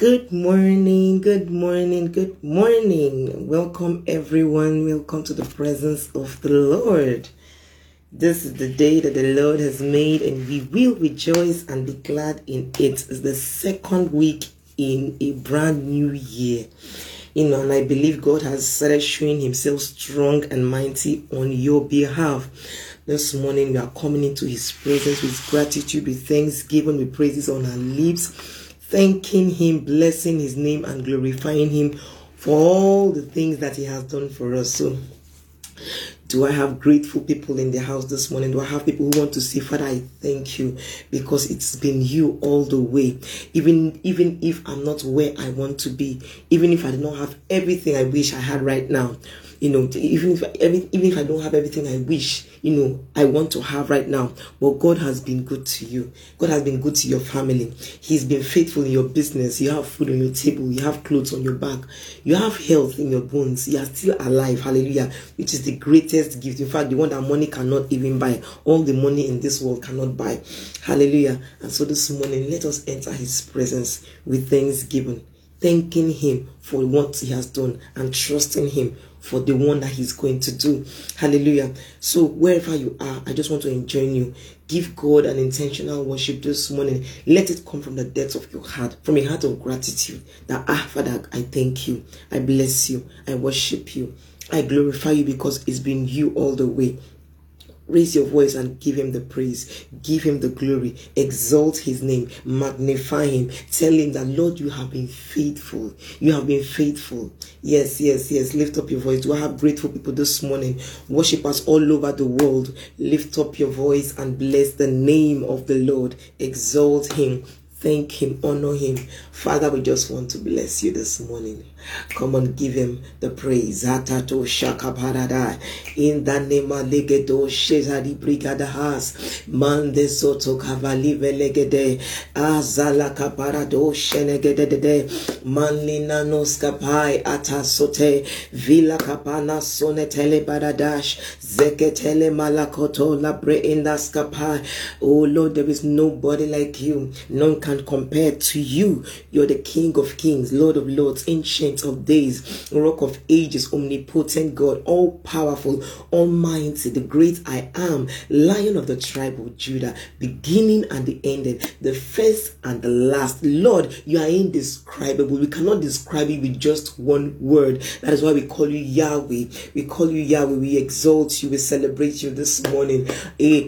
Good morning, good morning, good morning. Welcome, everyone. Welcome to the presence of the Lord. This is the day that the Lord has made, and we will rejoice and be glad in it. It's the second week in a brand new year. You know, and I believe God has started showing Himself strong and mighty on your behalf. This morning, we are coming into His presence with gratitude, with thanksgiving, with praises on our lips thanking Him, blessing His name, and glorifying Him for all the things that He has done for us. So, do I have grateful people in the house this morning? Do I have people who want to say, Father, I thank you because it's been you all the way. Even even if I'm not where I want to be, even if I do not have everything I wish I had right now, you know, even if even if I don't have everything I wish, you know, I want to have right now, but God has been good to you. God has been good to your family. He's been faithful in your business. You have food on your table. You have clothes on your back. You have health in your bones. You are still alive. Hallelujah. Which is the greatest gift. In fact, the one that money cannot even buy. All the money in this world cannot buy. Hallelujah. And so this morning, let us enter His presence with thanksgiving thanking him for what he has done and trusting him for the one that he's going to do. Hallelujah. So wherever you are, I just want to enjoin you. Give God an intentional worship this morning. Let it come from the depths of your heart, from a heart of gratitude. That ah, Father, I thank you. I bless you. I worship you. I glorify you because it's been you all the way. Raise your voice and give him the praise. Give him the glory. Exalt his name. Magnify him. Tell him that, Lord, you have been faithful. You have been faithful. Yes, yes, yes. Lift up your voice. Do I have grateful people this morning? Worship us all over the world. Lift up your voice and bless the name of the Lord. Exalt him thank him, honor him. Father, we just want to bless you this morning. Come on, give him the praise. In the name of legedo shezari brigada has. Mande soto kavali velegede. Azala kaparado shenegede de. Manlina noskapai atasote. Villa kapana sonetele baradash. Zeketele malakoto labre indaskapai. Oh Lord, there is nobody like you. None can compare to you. You're the King of Kings, Lord of Lords, Ancient of Days, Rock of Ages, Omnipotent God, All Powerful, Almighty, the Great I Am, Lion of the tribe of Judah, beginning and the ending, the first and the last. Lord, you are indescribable. We cannot describe you with just one word. That is why we call you Yahweh. We call you Yahweh. We exalt you. We celebrate you this morning. Eh,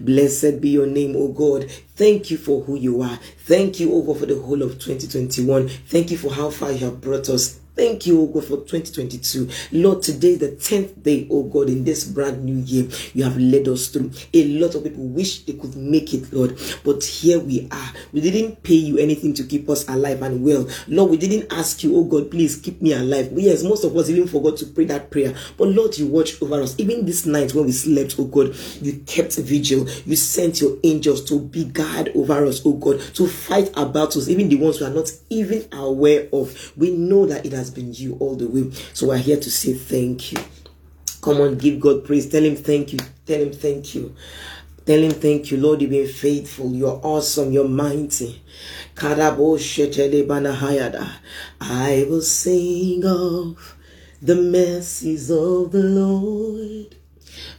Blessed be your name, O God. Thank you for who you are. Thank you, O God, for the whole of 2021. Thank you for how far you have brought us. Thank you, O God, for 2022. Lord, today, is the 10th day, O God, in this brand new year, you have led us through. A lot of people wish they could make it, Lord, but here we are. We didn't pay you anything to keep us alive and well. Lord, we didn't ask you, oh God, please keep me alive. Yes, most of us even forgot to pray that prayer. But Lord, you watched over us. Even this night when we slept, oh God, you kept vigil. You sent your angels to be guard over us, oh God, to fight our battles, even the ones we are not even aware of. We know that it has has been you all the way. So we're here to say thank you. Come on, give God praise. Tell him thank you. Tell him thank you. Tell him thank you, Lord. You've been faithful. You're awesome. You're mighty. I will sing of the mercies of the Lord.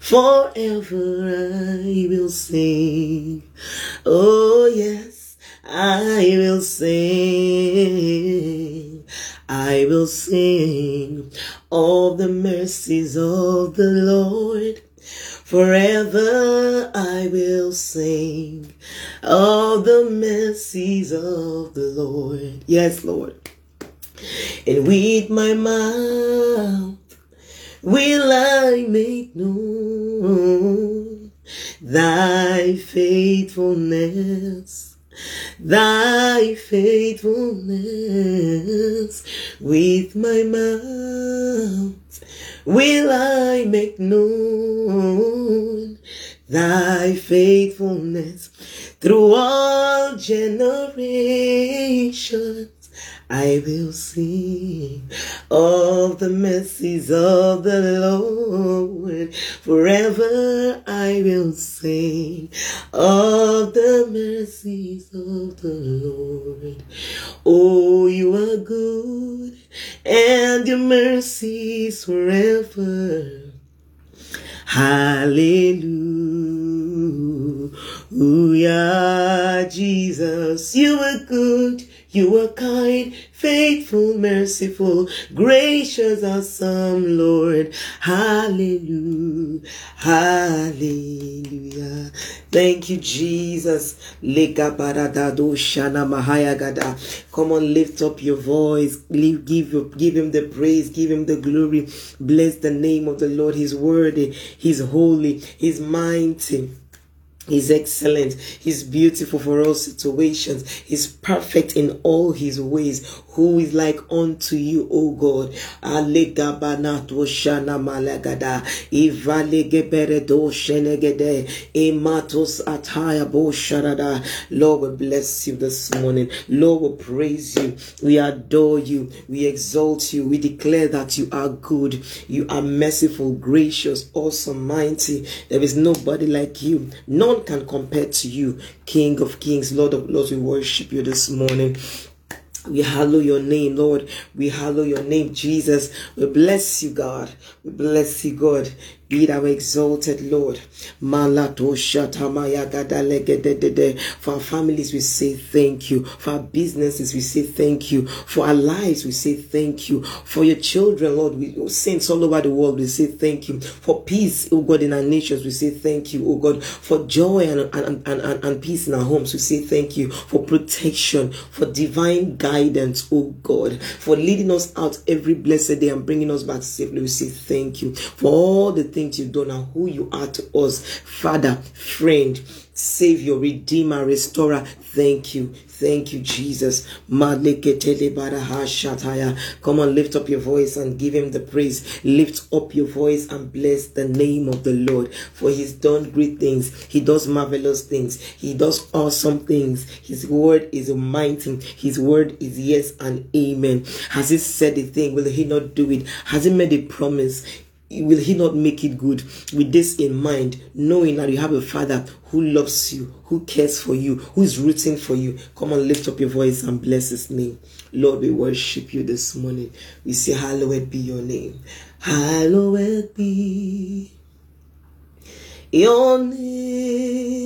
Forever I will sing. Oh, yes, I will sing. I will sing all the mercies of the Lord. Forever I will sing of the mercies of the Lord. Yes, Lord. And with my mouth will I make known thy faithfulness thy faithfulness with my mouth will I make known. Thy faithfulness through all generations I will sing of the mercies of the Lord. Forever I will sing of the mercies of the Lord. Oh, you are good and your mercies forever. Hallelujah, Jesus, you are good you are kind, faithful, merciful, gracious, awesome, Lord. Hallelujah. Hallelujah. Thank you, Jesus. Come on, lift up your voice. Give, give, give him the praise. Give him the glory. Bless the name of the Lord. He's worthy. He's holy. He's mighty. He's excellent. He's beautiful for all situations. He's perfect in all his ways. Who is like unto you, O God? Lord, we bless you this morning. Lord, we praise you. We adore you. We exalt you. We declare that you are good. You are merciful, gracious, awesome, mighty. There is nobody like you. No Can compare to you, King of Kings, Lord of Lords. We worship you this morning. We hallow your name, Lord. We hallow your name, Jesus. We bless you, God. We bless you, God. Be thou exalted, Lord. For our families, we say thank you. For our businesses, we say thank you. For our lives, we say thank you. For your children, Lord, we saints all over the world, we say thank you. For peace, oh God, in our nations, we say thank you, oh God. For joy and, and, and, and, peace in our homes, we say thank you. For protection, for divine guidance, oh God. For leading us out every blessed day and bringing us back safely, we say thank you. For all the things you've done and who you are to us. Father, friend, Savior, Redeemer, Restorer. Thank you. Thank you, Jesus. Come on, lift up your voice and give him the praise. Lift up your voice and bless the name of the Lord. For he's done great things. He does marvelous things. He does awesome things. His word is mighty. His word is yes and amen. Has he said a thing? Will he not do it? Has he made a promise? Will he not make it good with this in mind knowing that you have a father who loves you who cares for you who is rooting for you? Come on lift up your voice and bless his name. Lord we worship you this morning. We say hallowed be your name. Hallowed be your name.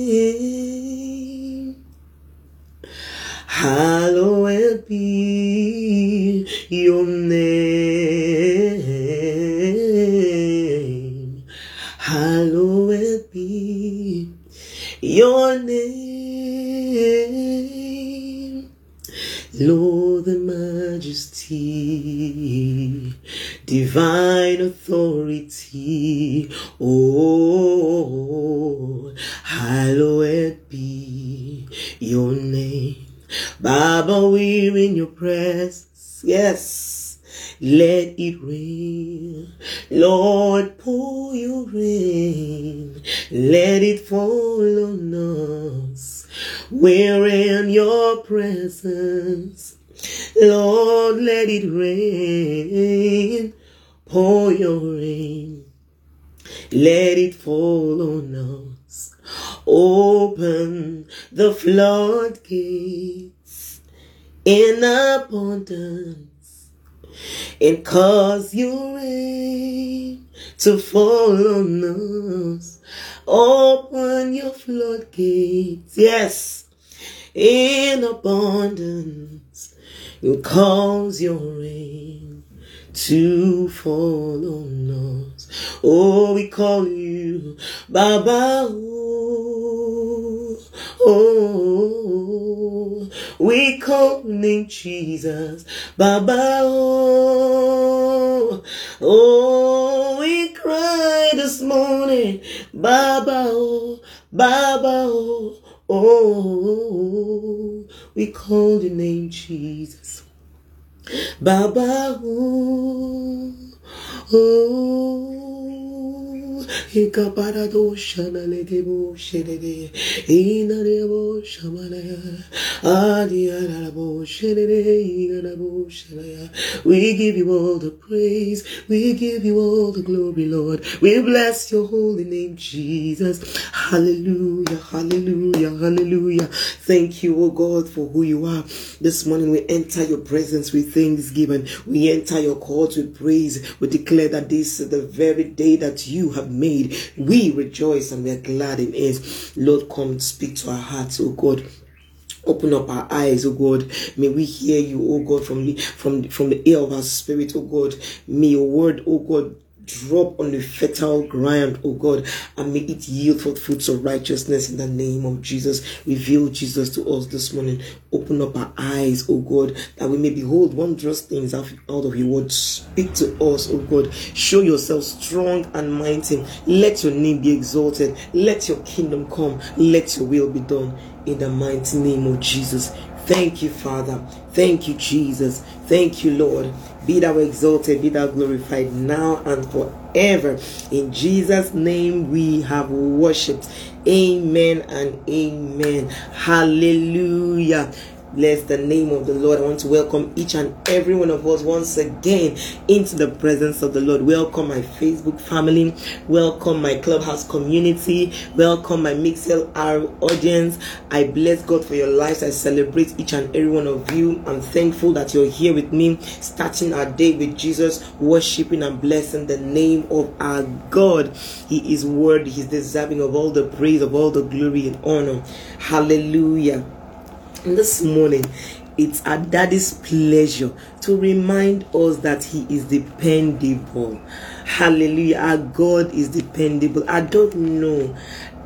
Hallowed be your name name. Lord, the majesty, divine authority, oh, hallowed be your name. Baba, we're in your presence, yes let it rain. Lord, pour your rain. Let it fall on us. We're in your presence. Lord, let it rain. Pour your rain. Let it fall on us. Open the floodgates in abundance and cause your rain to fall on us. Open your floodgates, yes, in abundance, and cause your rain to fall on us. Oh, we call you Baba. Oh, oh, we call the name Jesus. Baba. Oh, oh, we cry this morning. Baba. Oh, Baba. Oh, oh, we call your name Jesus. Baba. Oh, oh. We give you all the praise, we give you all the glory, Lord. We bless your holy name, Jesus. Hallelujah, hallelujah, hallelujah. Thank you, oh God, for who you are. This morning we enter your presence with thanksgiving. We enter your court with praise. We declare that this is the very day that you have made. We rejoice and we are glad in it. Lord, come speak to our hearts, oh God. Open up our eyes, oh God. May we hear you, oh God, from the from from the ear of our spirit, oh God. May your word, oh God, drop on the fertile ground, oh God, and may it yield for fruits of righteousness in the name of Jesus. Reveal Jesus to us this morning. Open up our eyes, oh God, that we may behold wondrous things out of your word. Speak to us, oh God. Show yourself strong and mighty. Let your name be exalted. Let your kingdom come. Let your will be done in the mighty name of Jesus. Thank you, Father. Thank you, Jesus. Thank you, Lord. Be thou exalted, be thou glorified now and forever. In Jesus' name we have worshipped. Amen and amen. Hallelujah. Bless the name of the Lord. I want to welcome each and every one of us once again into the presence of the Lord. Welcome my Facebook family. Welcome my clubhouse community. Welcome my Mixlr audience. I bless God for your lives. I celebrate each and every one of you. I'm thankful that you're here with me, starting our day with Jesus, worshiping and blessing the name of our God. He is worthy. He's deserving of all the praise, of all the glory and honor. Hallelujah this morning it's our daddy's pleasure to remind us that he is dependable. Hallelujah. Our god is dependable. I don't know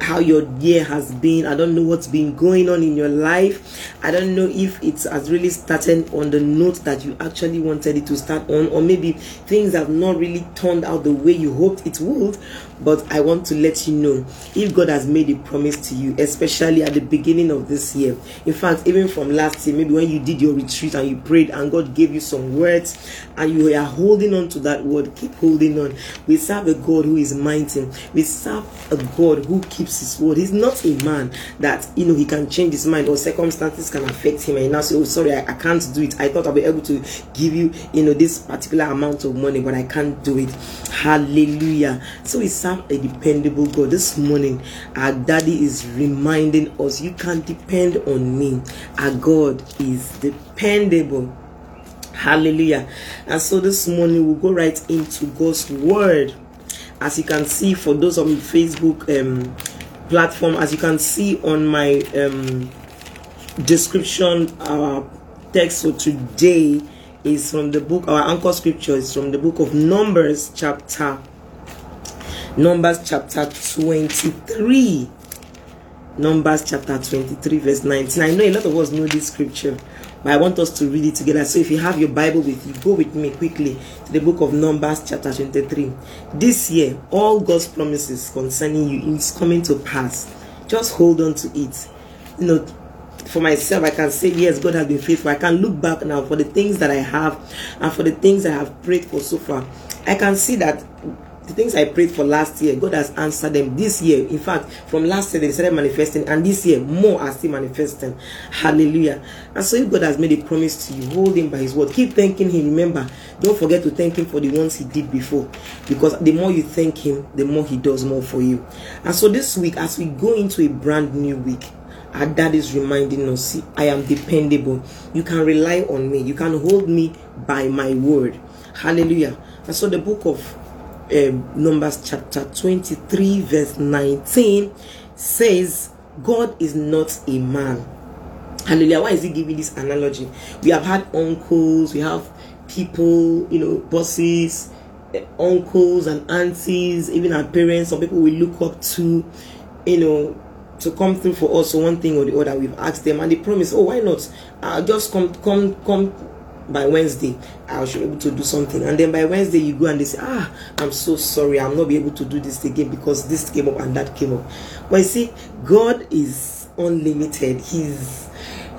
how your year has been. I don't know what's been going on in your life. I don't know if it has really started on the note that you actually wanted it to start on, or maybe things have not really turned out the way you hoped it would. But I want to let you know if God has made a promise to you, especially at the beginning of this year. In fact, even from last year, maybe when you did your retreat and you prayed and God gave you some words and you are holding on to that word, keep holding on. We serve a God who is mighty. We serve a God who keeps his word. He's not a man that you know he can change his mind or circumstances can affect him and now say, Oh, sorry, I, I can't do it. I thought I'll be able to give you, you know, this particular amount of money, but I can't do it. Hallelujah. So we serve a dependable God. This morning, our daddy is reminding us you can depend on me. Our God is dependable. Hallelujah. And so this morning we'll go right into God's word. As you can see, for those on Facebook um, platform, as you can see on my um, description, our text for today is from the book, our anchor scripture is from the book of Numbers, chapter Numbers chapter 23. Numbers chapter 23, verse 19. I know a lot of us know this scripture, but I want us to read it together. So if you have your Bible with you, go with me quickly to the book of Numbers chapter 23. This year, all God's promises concerning you is coming to pass. Just hold on to it. You know, for myself, I can say, yes, God has been faithful. I can look back now for the things that I have and for the things I have prayed for so far. I can see that the things I prayed for last year, God has answered them this year. In fact, from last year they started manifesting, and this year more are still manifesting. Hallelujah. And so if God has made a promise to you, hold him by his word. Keep thanking him. Remember, don't forget to thank him for the ones he did before. Because the more you thank him, the more he does more for you. And so this week, as we go into a brand new week, our dad is reminding us, see, I am dependable. You can rely on me. You can hold me by my word. Hallelujah. And so the book of um, Numbers chapter 23, verse 19 says, God is not a man. Hallelujah. Why is he giving this analogy? We have had uncles, we have people, you know, bosses, eh, uncles and aunties, even our parents, some people we look up to, you know, to come through for us one thing or the other. We've asked them and they promise, oh, why not? I'll just come, come, come by Wednesday I should be able to do something. And then by Wednesday you go and they say ah I'm so sorry I'm not be able to do this again because this came up and that came up. But you see God is unlimited. He's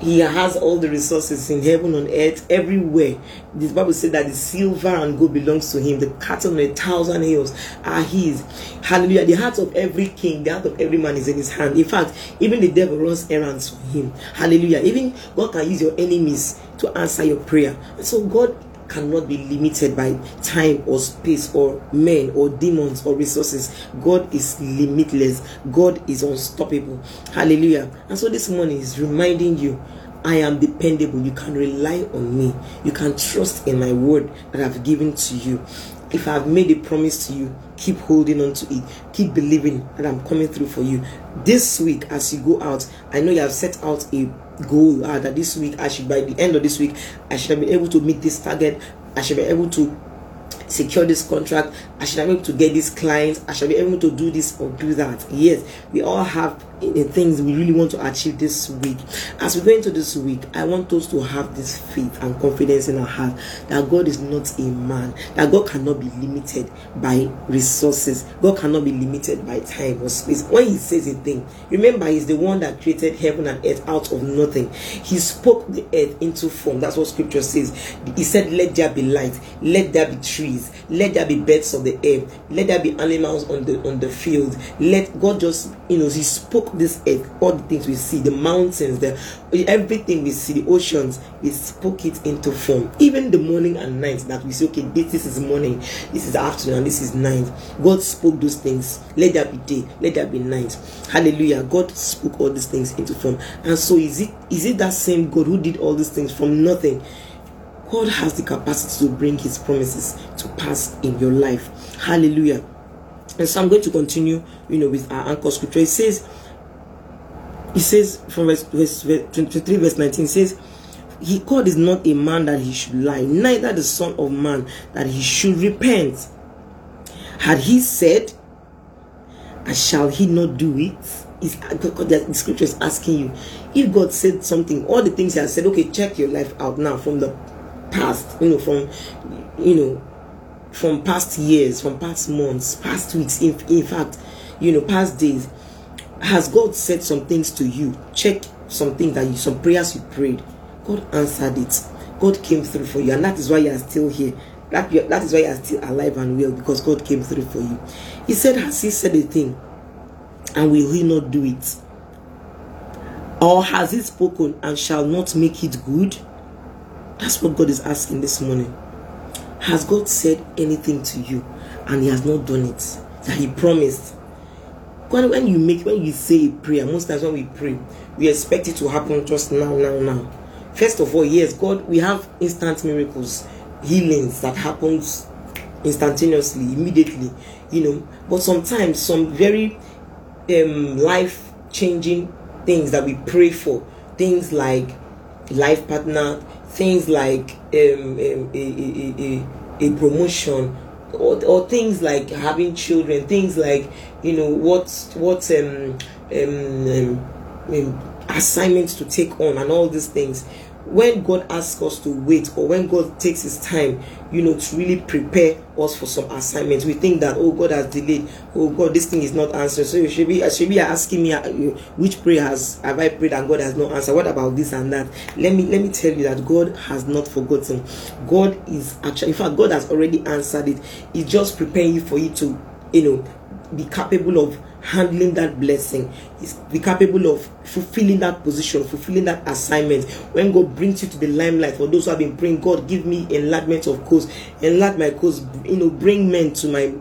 he has all the resources in heaven on earth everywhere. The bible said that the silver and gold belongs to him. The cattle on a thousand hills are his. Hallelujah. The heart of every king the heart of every man is in his hand. In fact even the devil runs errands for him. Hallelujah. Even god can use your enemies to answer your prayer. So god cannot be limited by time or space or men or demons or resources. God is limitless. God is unstoppable. Hallelujah. And so this morning is reminding you I am dependable. You can rely on me. You can trust in my word that I've given to you. If I've made a promise to you, keep holding on to it. Keep believing that I'm coming through for you. This week, as you go out, I know you have set out a goal uh, that this week I should by the end of this week I should have been able to meet this target. I should be able to secure this contract. I should be able to get these clients. I should be able to do this or do that. Yes, we all have the things we really want to achieve this week. As we go into this week, I want us to have this faith and confidence in our heart that God is not a man, that God cannot be limited by resources, God cannot be limited by time or space. When He says a thing, remember, He's the one that created heaven and earth out of nothing. He spoke the earth into form. That's what Scripture says. He said, Let there be light, let there be trees, let there be birds of the air, let there be animals on the on the field. Let God just, you know, He spoke this earth, all the things we see, the mountains, the everything we see, the oceans, we spoke it into form. Even the morning and night that we say, okay, this, this is morning, this is afternoon, this is night. God spoke those things. Let there be day, let there be night. Hallelujah. God spoke all these things into form. And so is it is it that same God who did all these things from nothing? God has the capacity to bring his promises to pass in your life. Hallelujah. And so I'm going to continue, you know, with our anchor scripture. It says, he says from verse, verse, verse 23 verse 19 says he God is not a man that he should lie neither the son of man that he should repent. Had he said and shall he not do it is the scripture is asking you if God said something all the things he has said okay check your life out now from the past you know from you know from past years from past months past weeks in, in fact you know past days has God said some things to you? Check something that you, some prayers you prayed. God answered it. God came through for you, and that is why you are still here. That, that is why you are still alive and well because God came through for you. He said, Has He said a thing, and will He not do it? Or has He spoken and shall not make it good? That's what God is asking this morning. Has God said anything to you and He has not done it? That He promised when, when you make when you say a prayer most times when we pray we expect it to happen just now now now. First of all yes god we have instant miracles healings that happens instantaneously immediately you know. But sometimes some very um life changing things that we pray for things like life partner things like um, um a, a, a, a promotion or, or things like having children, things like you know what what um, um, um, um, assignments to take on and all these things when God asks us to wait or when God takes his time, you know, to really prepare us for some assignments, we think that oh God has delayed, oh God, this thing is not answered. So you should be should be asking me uh, which prayer has have I prayed and God has not answered. What about this and that? Let me let me tell you that God has not forgotten. God is actually in fact God has already answered it. He's just preparing you for you to, you know, be capable of handling that blessing is be capable of fulfilling that position fulfilling that assignment. When god brings you to the limelight for those who have been praying god give me enlargement of course enlarge my course you know bring men to my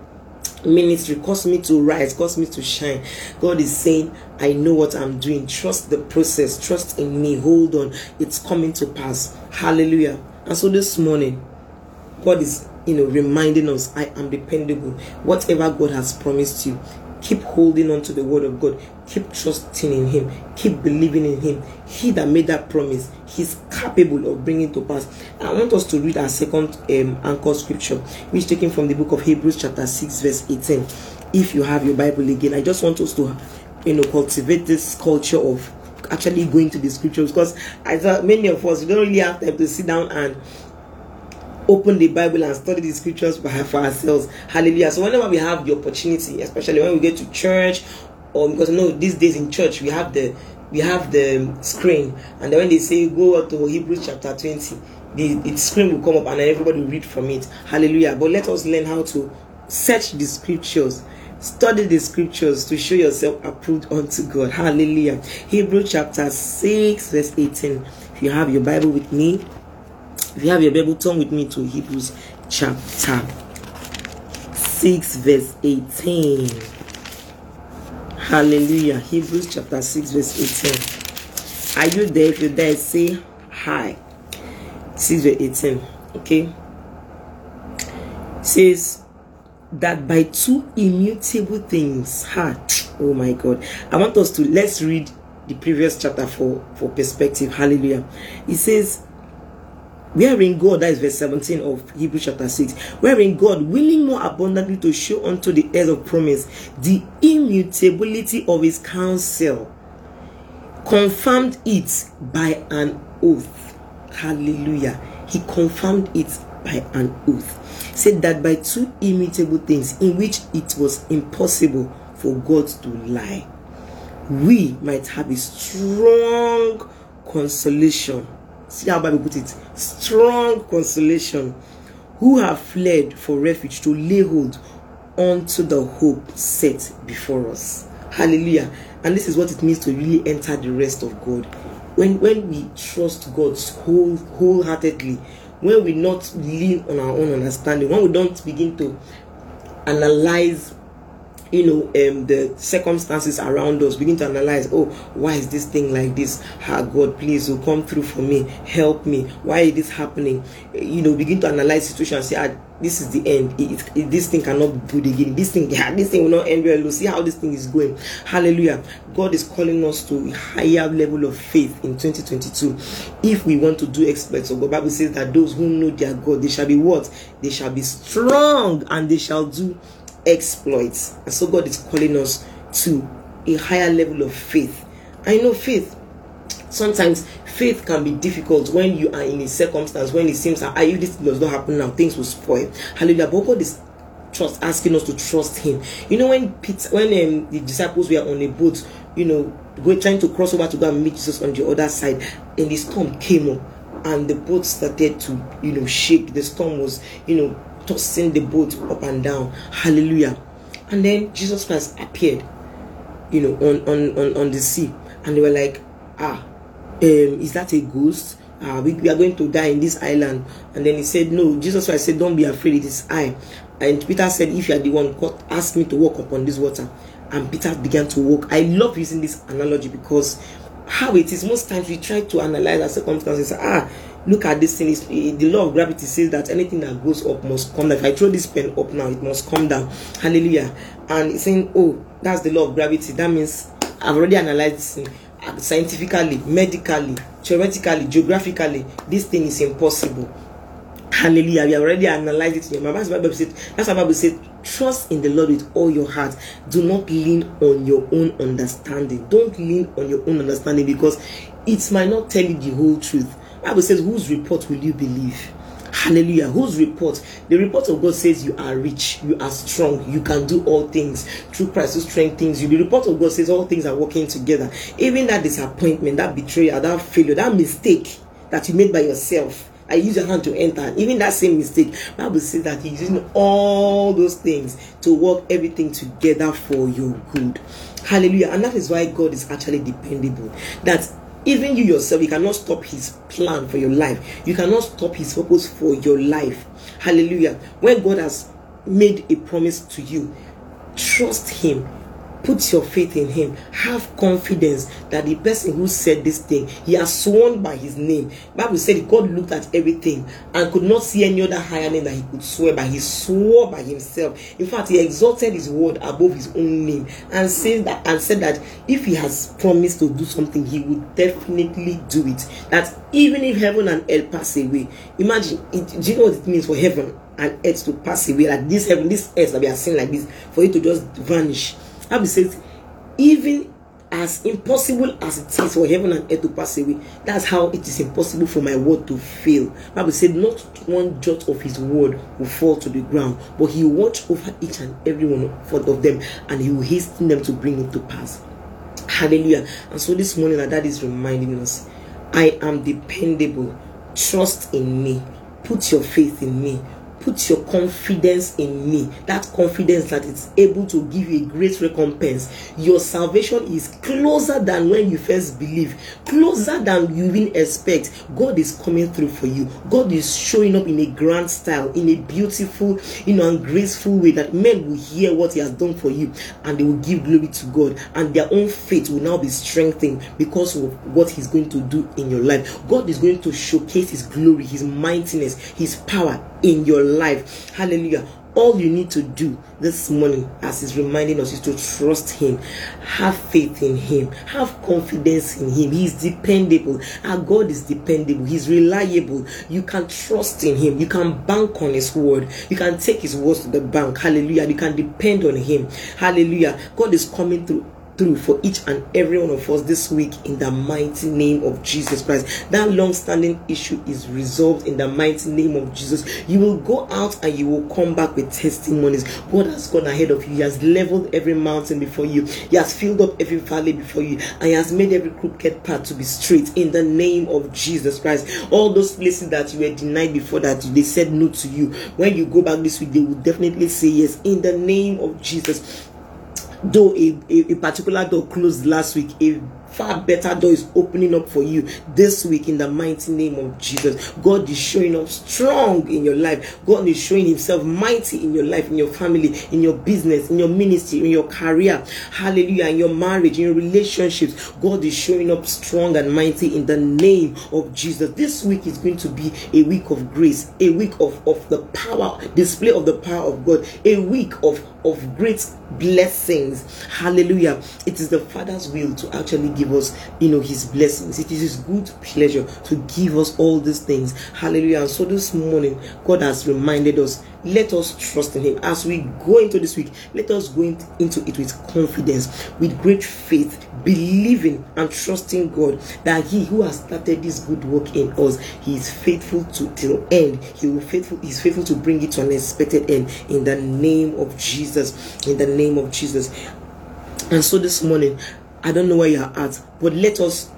ministry cause me to rise cause me to shine. God is saying i know what i'm doing. Trust the process. Trust in me. Hold on. It's coming to pass. Hallelujah. And so this morning god is you know reminding us i am dependable whatever god has promised you Keep holding on to the word of God. Keep trusting in Him. Keep believing in Him. He that made that promise, He's capable of bringing to pass. I want us to read our second um, anchor scripture, which is taken from the book of Hebrews, chapter 6, verse 18. If you have your Bible again, I just want us to, you know, cultivate this culture of actually going to the scriptures because I thought many of us we don't really have time to sit down and open the Bible and study the scriptures for ourselves. Hallelujah. So whenever we have the opportunity, especially when we get to church, or because you know these days in church we have the we have the um, screen. And when they say go to hebrews chapter 20 the, the screen will come up and everybody will read from it. Hallelujah. But let us learn how to search the scriptures. Study the scriptures to show yourself approved unto god. Hallelujah. Hebrews chapter 6 verse 18 if you have your bible with me if you have your bible turn with me to hebrews chapter 6 verse 18 Hallelujah. Hebrews chapter 6, verse 18. Are you there? If you're there, say hi. 6 verse 18. Okay. says that by two immutable things. Ha. Oh my God. I want us to let's read the previous chapter for, for perspective. Hallelujah. It says wherein God, that is verse 17 of Hebrews chapter 6, wherein God, willing more abundantly to show unto the heirs of promise the immutability of his counsel, confirmed it by an oath. Hallelujah. He confirmed it by an oath. Said that by two immutable things in which it was impossible for God to lie, we might have a strong consolation See how Bible put it. Strong consolation. Who have fled for refuge to lay hold onto the hope set before us. Hallelujah. And this is what it means to really enter the rest of God. When when we trust God whole, wholeheartedly, when we not lean on our own understanding, when we don't begin to analyze you know um the circumstances around us begin to analyze oh why is this thing like this? Ah god please oh come through for me. Help me. Why is this happening? You know begin to analyze situation and say ah this is the end. It, it, this thing cannot be good again. This thing yeah, this thing will not end well. See how this thing is going. Hallelujah. God is calling us to a higher level of faith in 2022 if we want to do exploits so the bible says that those who know their god they shall be what? They shall be strong and they shall do exploits. And so God is calling us to a higher level of faith. I know faith. Sometimes faith can be difficult when you are in a circumstance when it seems that if this does not happen now, things will spoil. Hallelujah. But God is trust asking us to trust him. You know, when Peter when um, the disciples were on a boat, you know, going trying to cross over to go and meet Jesus on the other side, and the storm came up and the boat started to, you know, shake. The storm was, you know, tossing the boat up and down. Hallelujah. And then Jesus Christ appeared, you know, on on on, on the sea, and they were like, ah, um, is that a ghost? Uh, we, we are going to die in this island. And then he said, No, Jesus Christ said, Don't be afraid, it is I. And Peter said, If you are the one, God ask me to walk upon this water. And Peter began to walk. I love using this analogy because how it is most times we try to analyze our circumstances. Ah, look at this thing is the law of gravity says that anything that goes up must come down. If i throw this pen up now it must come down. Hallelujah. And it's saying oh that's the law of gravity. That means i've already analyzed this thing. Uh, scientifically medically theoretically geographically this thing is impossible. Hallelujah. We have already analyzed it. In your mind that's why bible said that's why bible said trust in the lord with all your heart. Do not lean on your own understanding. Don't lean on your own understanding because it might not tell you the whole truth Bible says, whose report will you believe? Hallelujah. Whose report? The report of God says you are rich, you are strong, you can do all things through Christ who strengthens you. The report of God says all things are working together. Even that disappointment, that betrayal, that failure, that mistake that you made by yourself. I use your hand to enter. Even that same mistake, Bible says that He's using all those things to work everything together for your good. Hallelujah. And that is why God is actually dependable. That even you yourself, you cannot stop his plan for your life. You cannot stop his purpose for your life. Hallelujah. When God has made a promise to you, trust him Put your faith in him. Have confidence that the person who said this thing, he has sworn by his name. Bible said God looked at everything and could not see any other higher name that he could swear by. He swore by himself. In fact, he exalted his word above his own name and said that and said that if he has promised to do something, he would definitely do it. That even if heaven and earth pass away, imagine it, do you know what it means for heaven and earth to pass away? Like this heaven, this earth that we are seeing like this, for it to just vanish Bible says, even as impossible as it is for heaven and earth to pass away, that's how it is impossible for my word to fail. Bible said, not one jot of his word will fall to the ground, but he will watch over each and every one of them, and he will hasten them to bring it to pass. Hallelujah. And so this morning, our dad is reminding us, I am dependable. Trust in me. Put your faith in me put your confidence in me. That confidence that it's able to give you a great recompense. Your salvation is closer than when you first believe. Closer than you even expect. God is coming through for you. God is showing up in a grand style in a beautiful you know and graceful way that men will hear what he has done for you and they will give glory to god and their own faith will now be strengthened because of what he's going to do in your life. God is going to showcase his glory his mightiness his power in your life. Hallelujah. All you need to do this morning, as he's reminding us, is to trust him, have faith in him, have confidence in him. He's dependable. Our God is dependable, he's reliable. You can trust in him, you can bank on his word, you can take his words to the bank. Hallelujah. You can depend on him. Hallelujah. God is coming through through for each and every one of us this week in the mighty name of Jesus Christ. That long standing issue is resolved in the mighty name of Jesus. You will go out and you will come back with testimonies. God has gone ahead of you, He has leveled every mountain before you, He has filled up every valley before you, and He has made every crooked path to be straight in the name of Jesus Christ. All those places that you were denied before that they said no to you, when you go back this week, they will definitely say yes in the name of Jesus though a, a, a particular door closed last week a far better door is opening up for you this week in the mighty name of Jesus. God is showing up strong in your life. God is showing himself mighty in your life, in your family, in your business, in your ministry, in your career. Hallelujah. In your marriage, in your relationships. God is showing up strong and mighty in the name of Jesus. This week is going to be a week of grace, a week of, of the power, display of the power of God, a week of, of great blessings. Hallelujah. It is the Father's will to actually give give us, you know, His blessings. It is His good pleasure to give us all these things. Hallelujah. And so this morning, God has reminded us let us trust in him as we go into this week let us go into it with confidence with great faith believing and trusting god that he who has started this good work in us he is faithful to till end he will faithful he is faithful to bring it to an expected end in the name of jesus in the name of jesus and so this morning I don't know where you're at, but let us,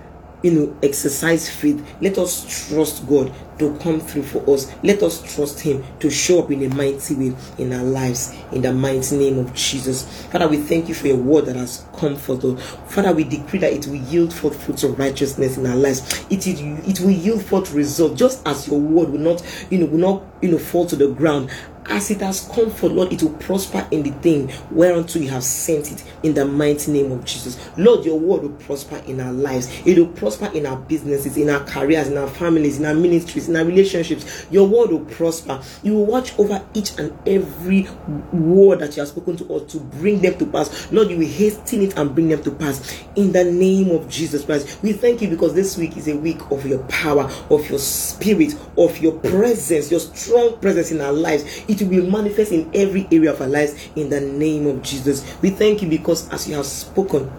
you know, exercise faith. Let us trust God to come through for us. Let us trust Him to show up in a mighty way in our lives. In the mighty name of Jesus. Father, we thank you for your word that has come forth. Oh. Father, we decree that it will yield forth fruits of righteousness in our lives. It, it, it will yield forth results, just as your word will not, you know, will not, you know, fall to the ground as it has come for Lord, it will prosper in the thing whereunto you have sent it in the mighty name of Jesus. Lord, your word will prosper in our lives, it will prosper in our businesses, in our careers, in our families, in our ministries, in our relationships. Your word will prosper. You will watch over each and every word that you have spoken to us to bring them to pass. Lord, you will hasten it and bring them to pass in the name of Jesus Christ. We thank you because this week is a week of your power, of your spirit, of your presence, your strong presence in our lives will manifest in every area of our lives in the name of Jesus. We thank you because as you have spoken,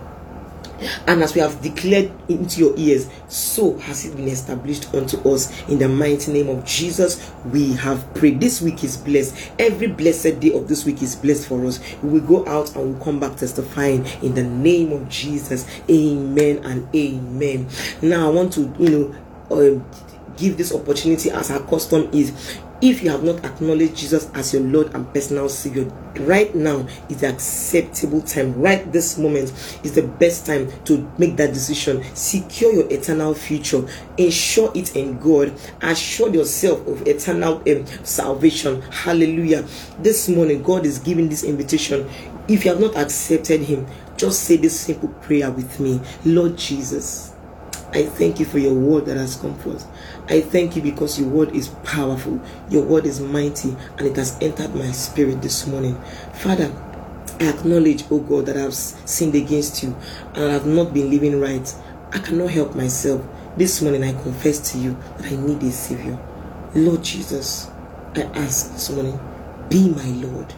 and as we have declared into your ears, so has it been established unto us in the mighty name of Jesus. We have prayed. This week is blessed. Every blessed day of this week is blessed for us. We will go out and we'll come back testifying in the name of Jesus. Amen and amen. Now I want to, you know, uh, give this opportunity as our custom is if you have not acknowledged Jesus as your Lord and personal Savior, right now is the acceptable time. Right this moment is the best time to make that decision. Secure your eternal future. Ensure it in God. Assure yourself of eternal um, salvation. Hallelujah. This morning, God is giving this invitation. If you have not accepted Him, just say this simple prayer with me Lord Jesus. I thank you for your word that has come forth. I thank you because your word is powerful, your word is mighty, and it has entered my spirit this morning. Father, I acknowledge, oh God, that I've sinned against you and I have not been living right. I cannot help myself. This morning I confess to you that I need a Savior. Lord Jesus, I ask this morning, be my Lord,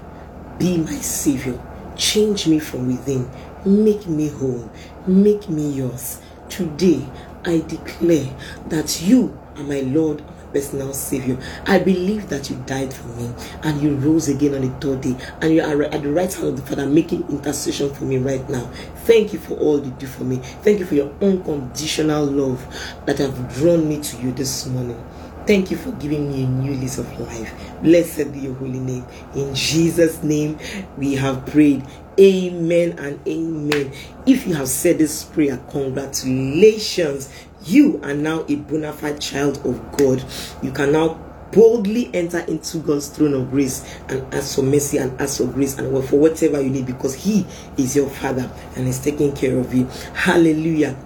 be my Savior. Change me from within make me whole, make me yours. Today, I declare that you are my Lord personal savior. I believe that you died for me and you rose again on the third day and you are at the right hand of the Father making intercession for me right now. Thank you for all you do for me. Thank you for your unconditional love that have drawn me to you this morning. Thank you for giving me a new lease of life. Blessed be your holy name. In Jesus' name, we have prayed. Amen and amen. If you have said this prayer, congratulations. You are now a bona fide child of God. You can now boldly enter into God's throne of grace and ask for mercy and ask for grace and for whatever you need because He is your Father and is taking care of you. Hallelujah.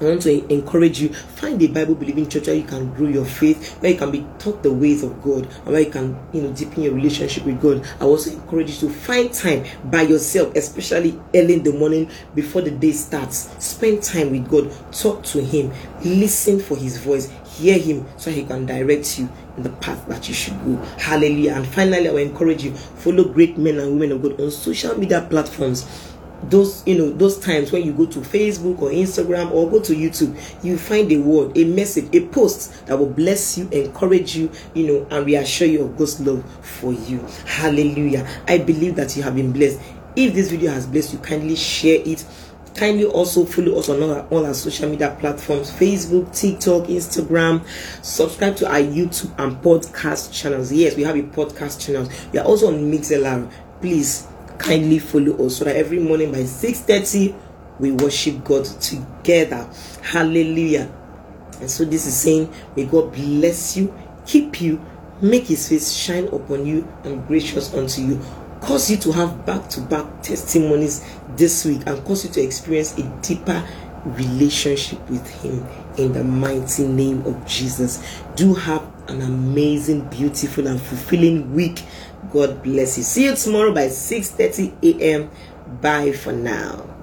I want to encourage you find a Bible believing church where you can grow your faith, where you can be taught the ways of God, and where you can, you know, deepen your relationship with God. I also encourage you to find time by yourself, especially early in the morning before the day starts. Spend time with God, talk to Him, listen for His voice, hear Him so He can direct you in the path that you should go. Hallelujah. And finally, I will encourage you follow great men and women of God on social media platforms those you know those times when you go to facebook or instagram or go to youtube you find a word a message a post that will bless you encourage you you know and reassure you of god's love for you. Hallelujah. I believe that you have been blessed. If this video has blessed you kindly share it. Kindly also follow us on all our, all our social media platforms facebook tiktok instagram. Subscribe to our youtube and podcast channels. Yes we have a podcast channel. We are also on mixlr please kindly follow us so that every morning by 6:30 we worship God together. Hallelujah. And so this is saying, may God bless you, keep you, make his face shine upon you and gracious unto you. Cause you to have back-to-back testimonies this week and cause you to experience a deeper relationship with him in the mighty name of Jesus. Do have an amazing, beautiful, and fulfilling week. God bless you. See you tomorrow by 6:30 a.m. Bye for now.